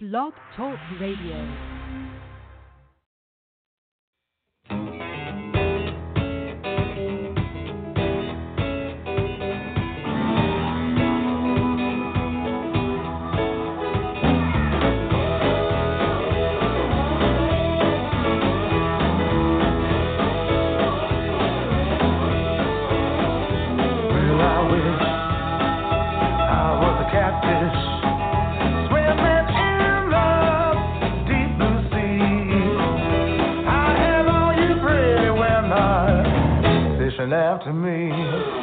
Blog Talk Radio. Fishing after me,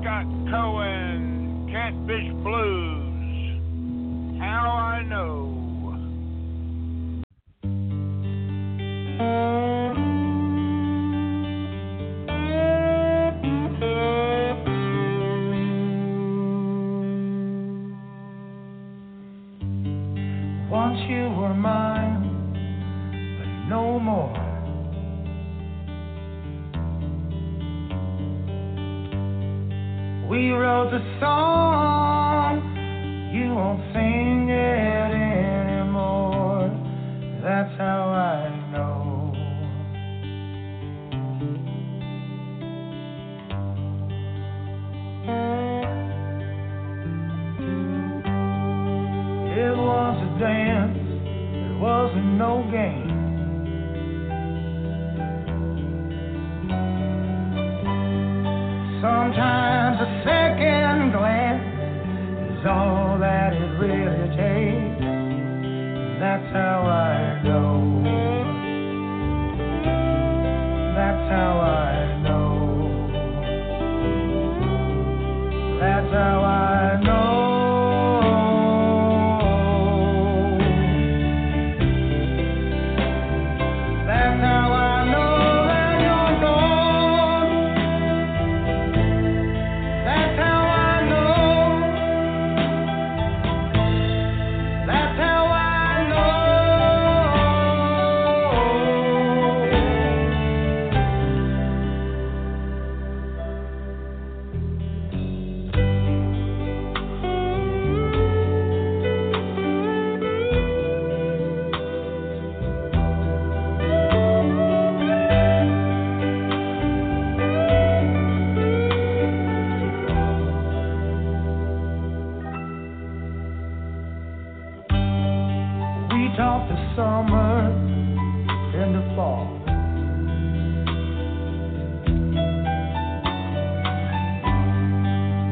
Scott Cowan, Catfish Blues. How I know.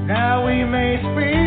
Now we may speak,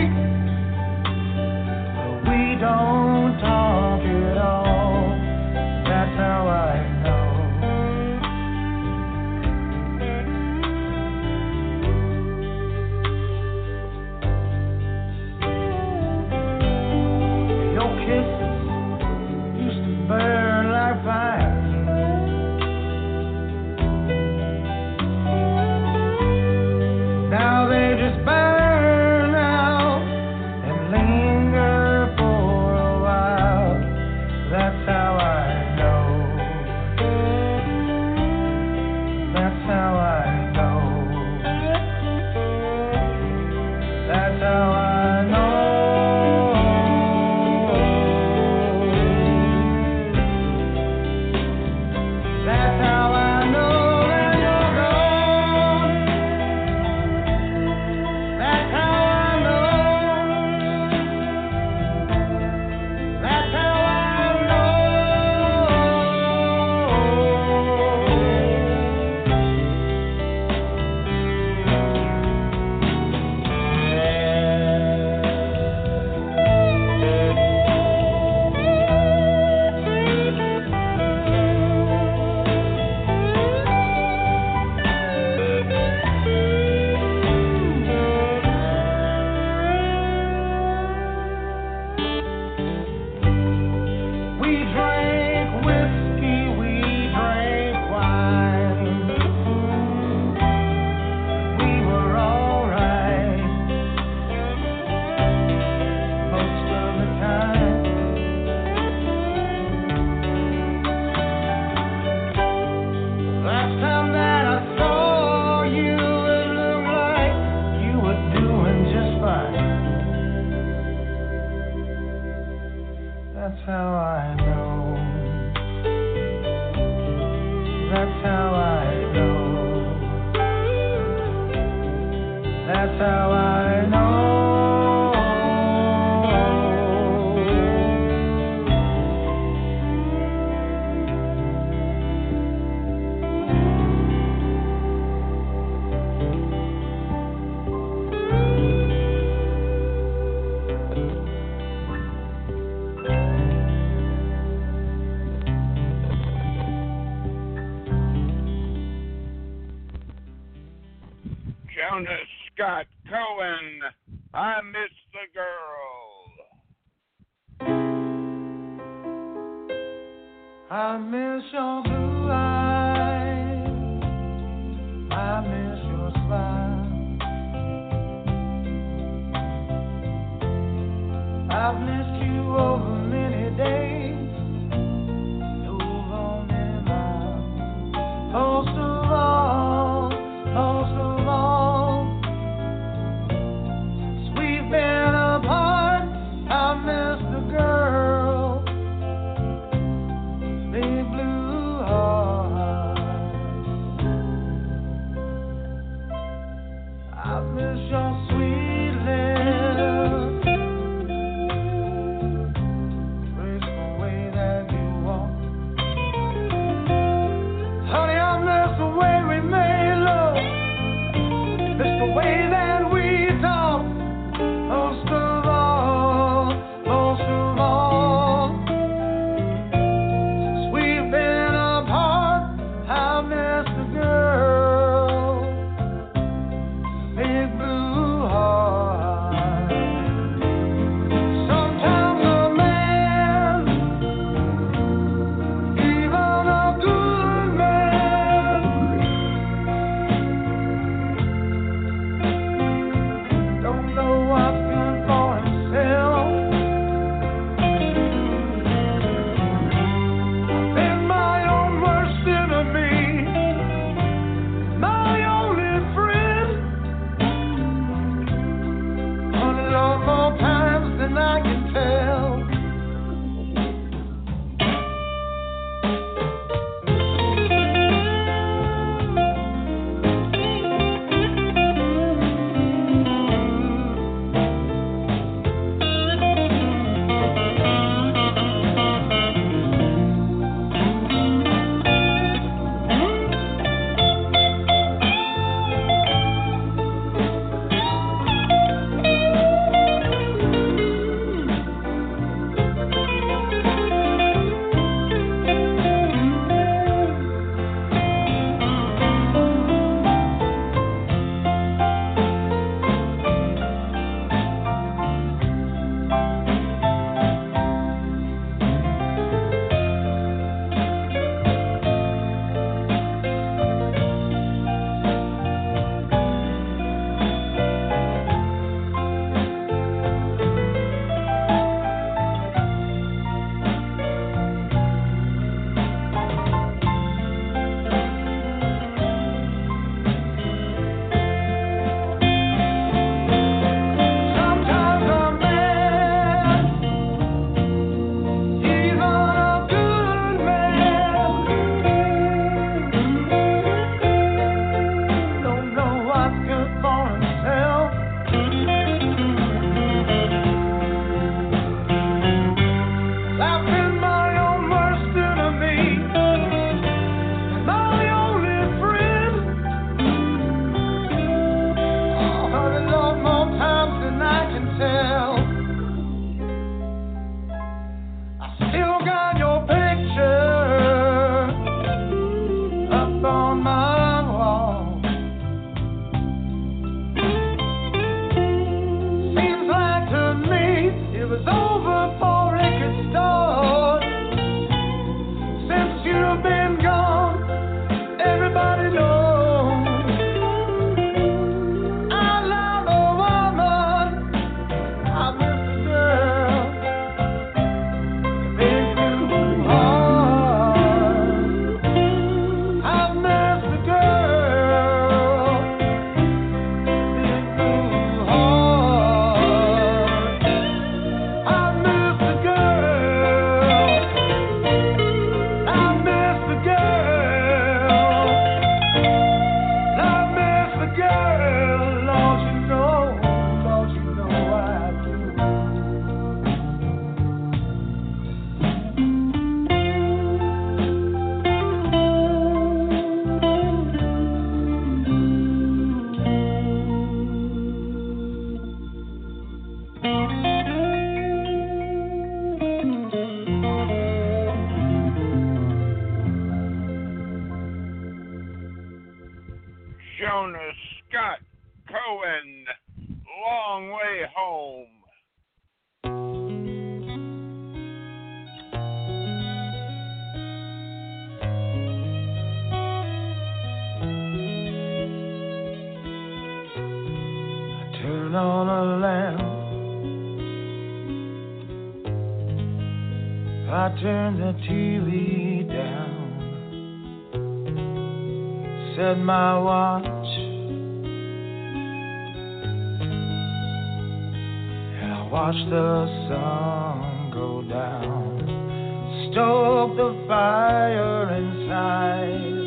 stoke the fire inside.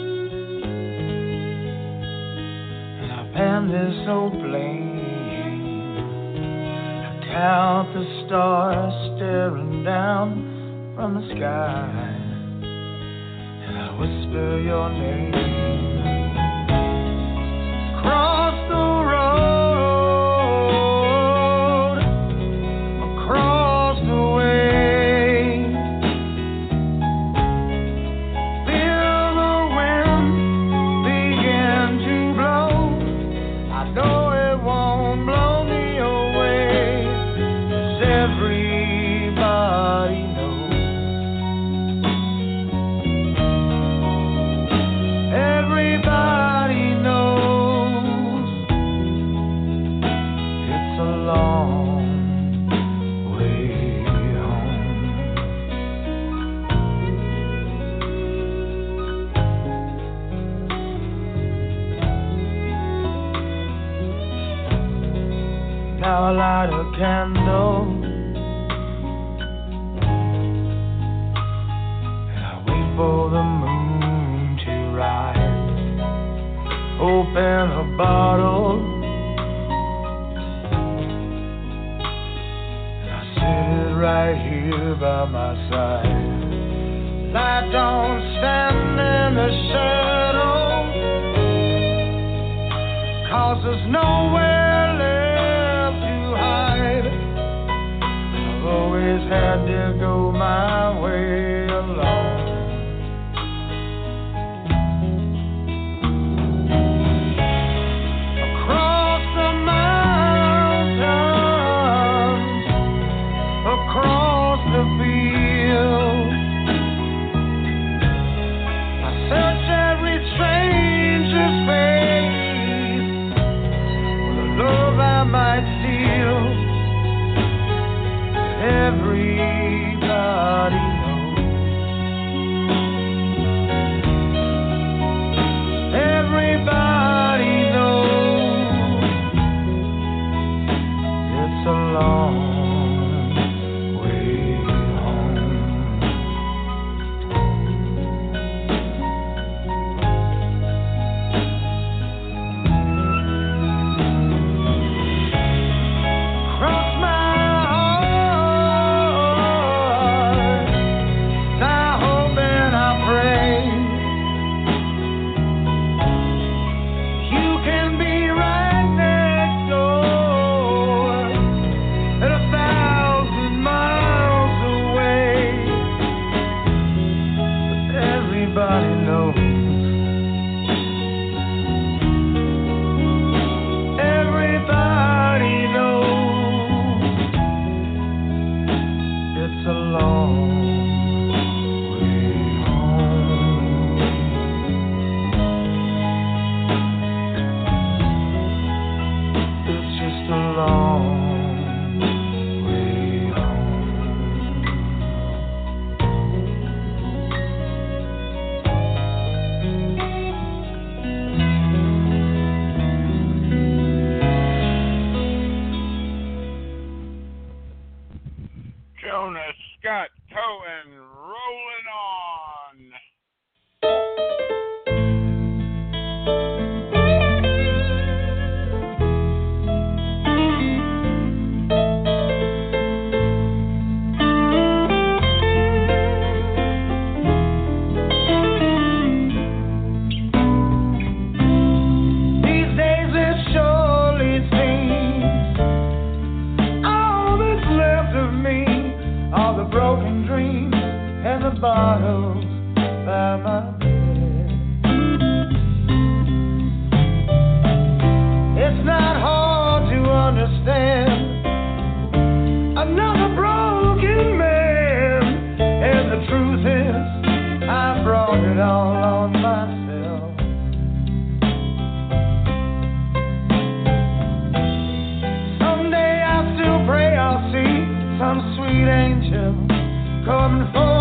And I pen this old plane. I count the stars staring down from the sky. And I whisper your name. across the road. light a candle. And I wait for the moon to rise. Open a bottle. And I sit right here by my side. I don't stand in the shadow. Cause there's nowhere. San Diego coming for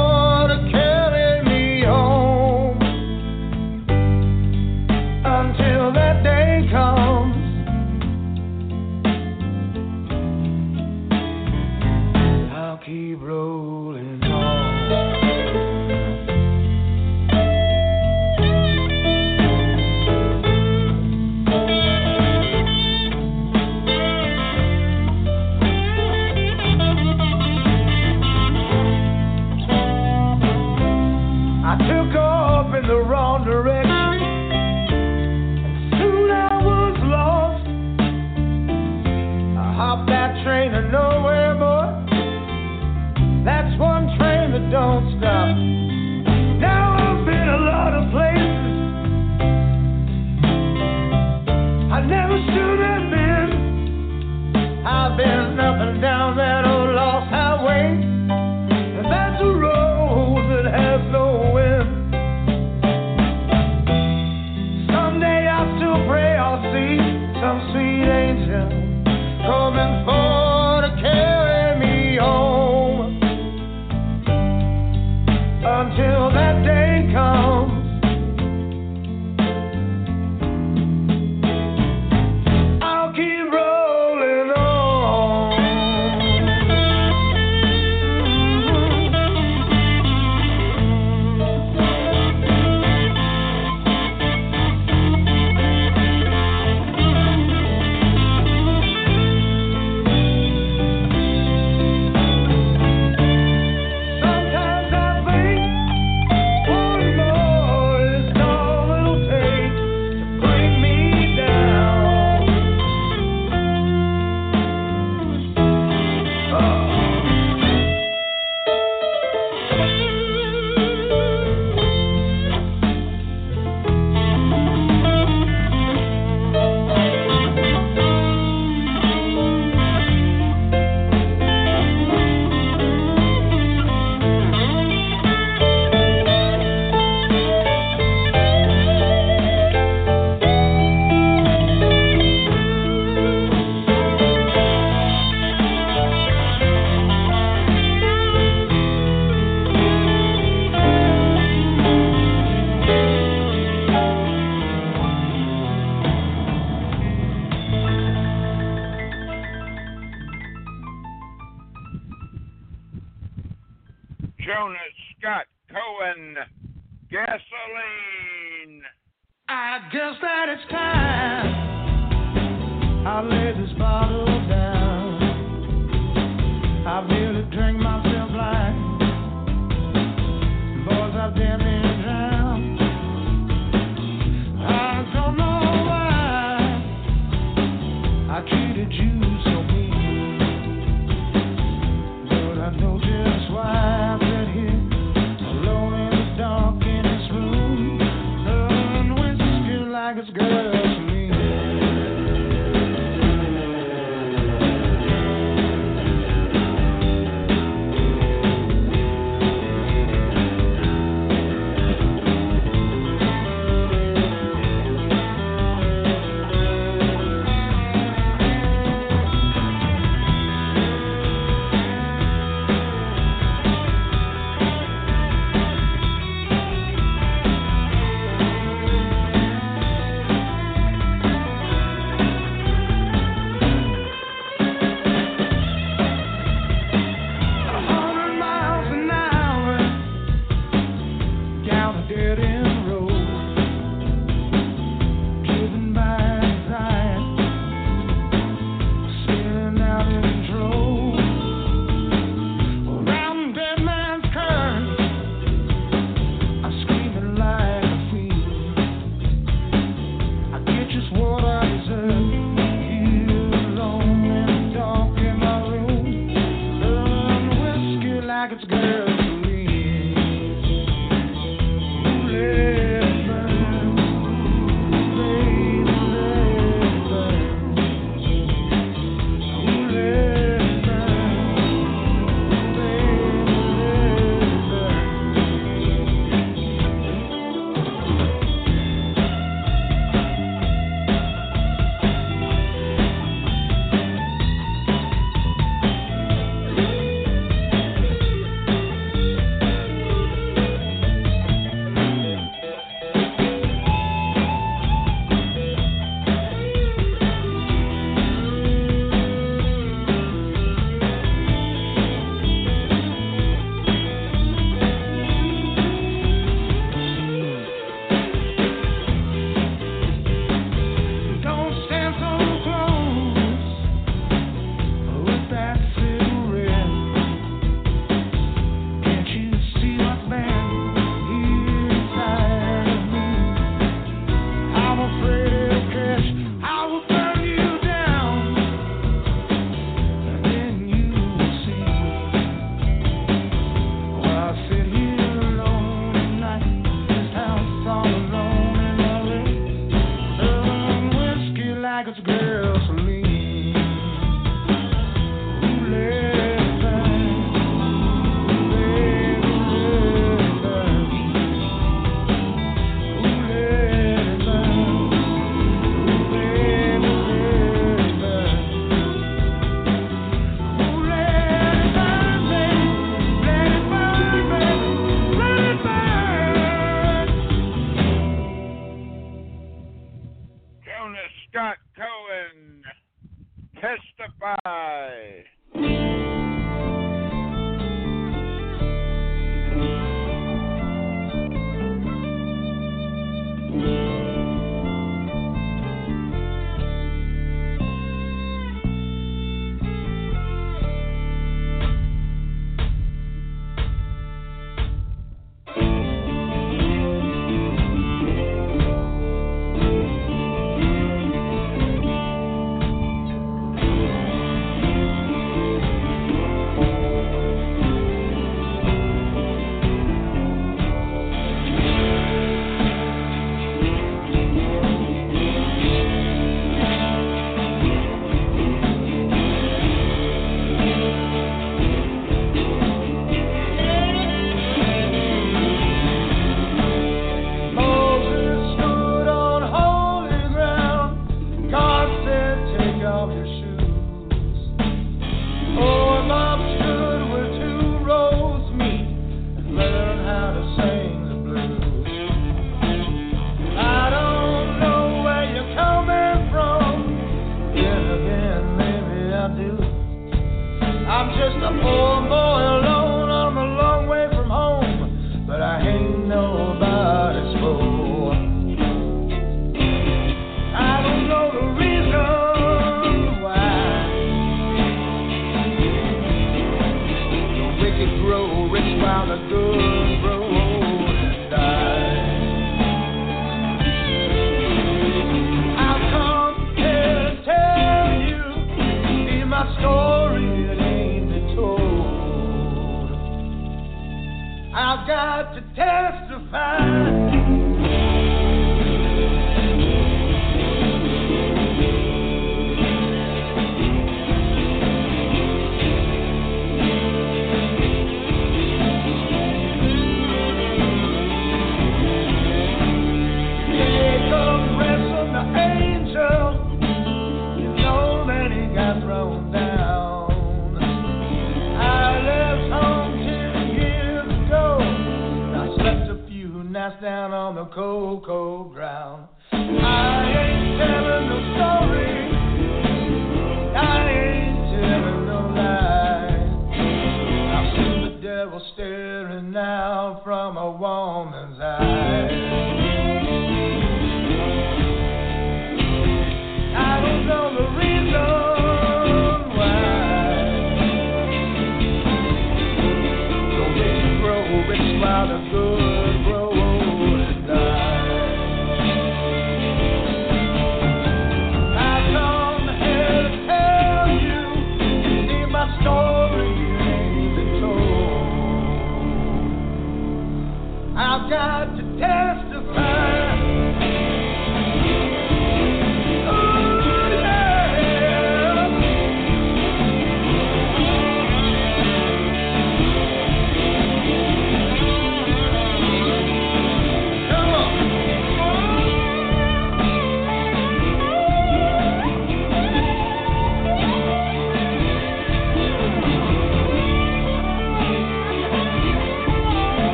I've got to testify.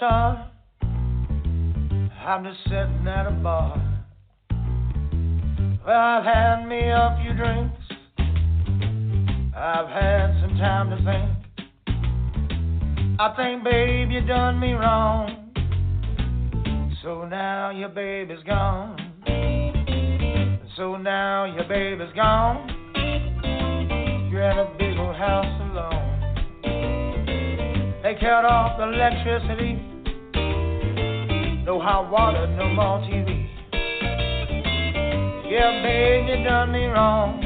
Star. I'm just sitting at a bar. Well, I've had me a few drinks. I've had some time to think. I think, babe, you done me wrong. So now your baby's gone. So now your baby's gone. You're in a big old house alone. They cut off the electricity. No hot water, no more TV. Yeah, babe, you done me wrong.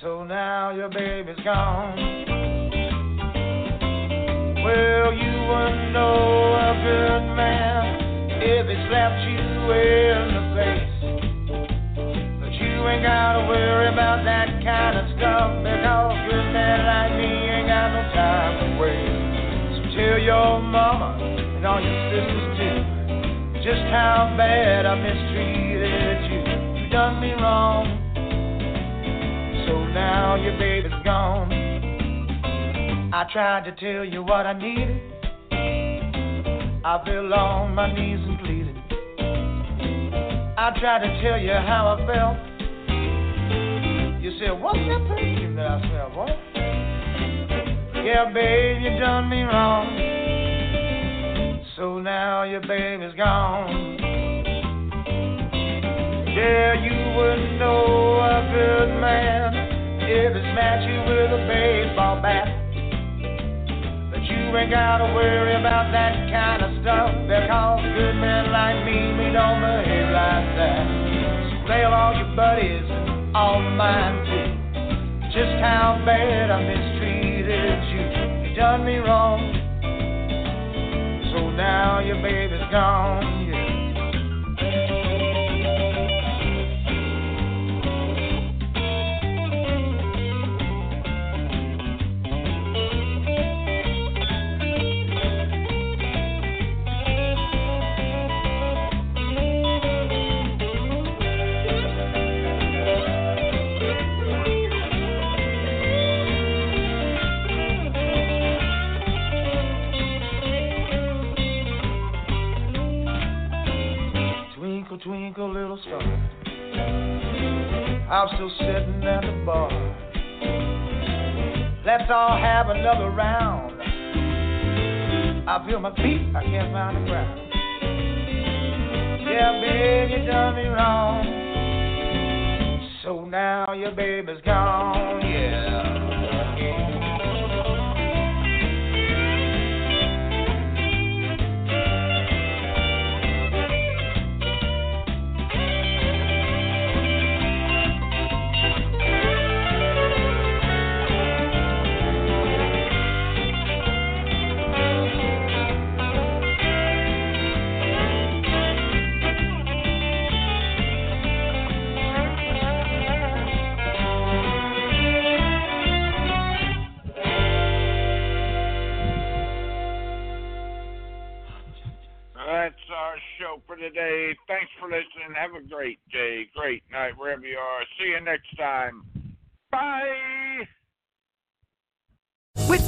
So now your baby's gone. Well, you wouldn't know a good man if he slapped you in the face. But you ain't gotta worry about that kind of stuff because good men like me ain't got no time to waste. So tell your mama all your sisters too just how bad I mistreated you. You done me wrong. So now your baby's gone. I tried to tell you what I needed. I fell on my knees and pleaded. I tried to tell you how I felt. You said, What's that perfume that I smell, boy? Yeah, babe, you done me wrong. So now your baby's gone. Yeah, you wouldn't know a good man if he smacked you with a baseball bat. But you ain't gotta worry about that kind of stuff because good men like me, we don't behave like that. So tell all your buddies all mine too just how bad I mistreated you. You done me wrong. Now your baby's gone, Twinkle, twinkle, little star. I'm still sitting at the bar. Let's all have another round. I feel my feet, I can't find the ground. Yeah, babe, you done me wrong. So now your baby's gone,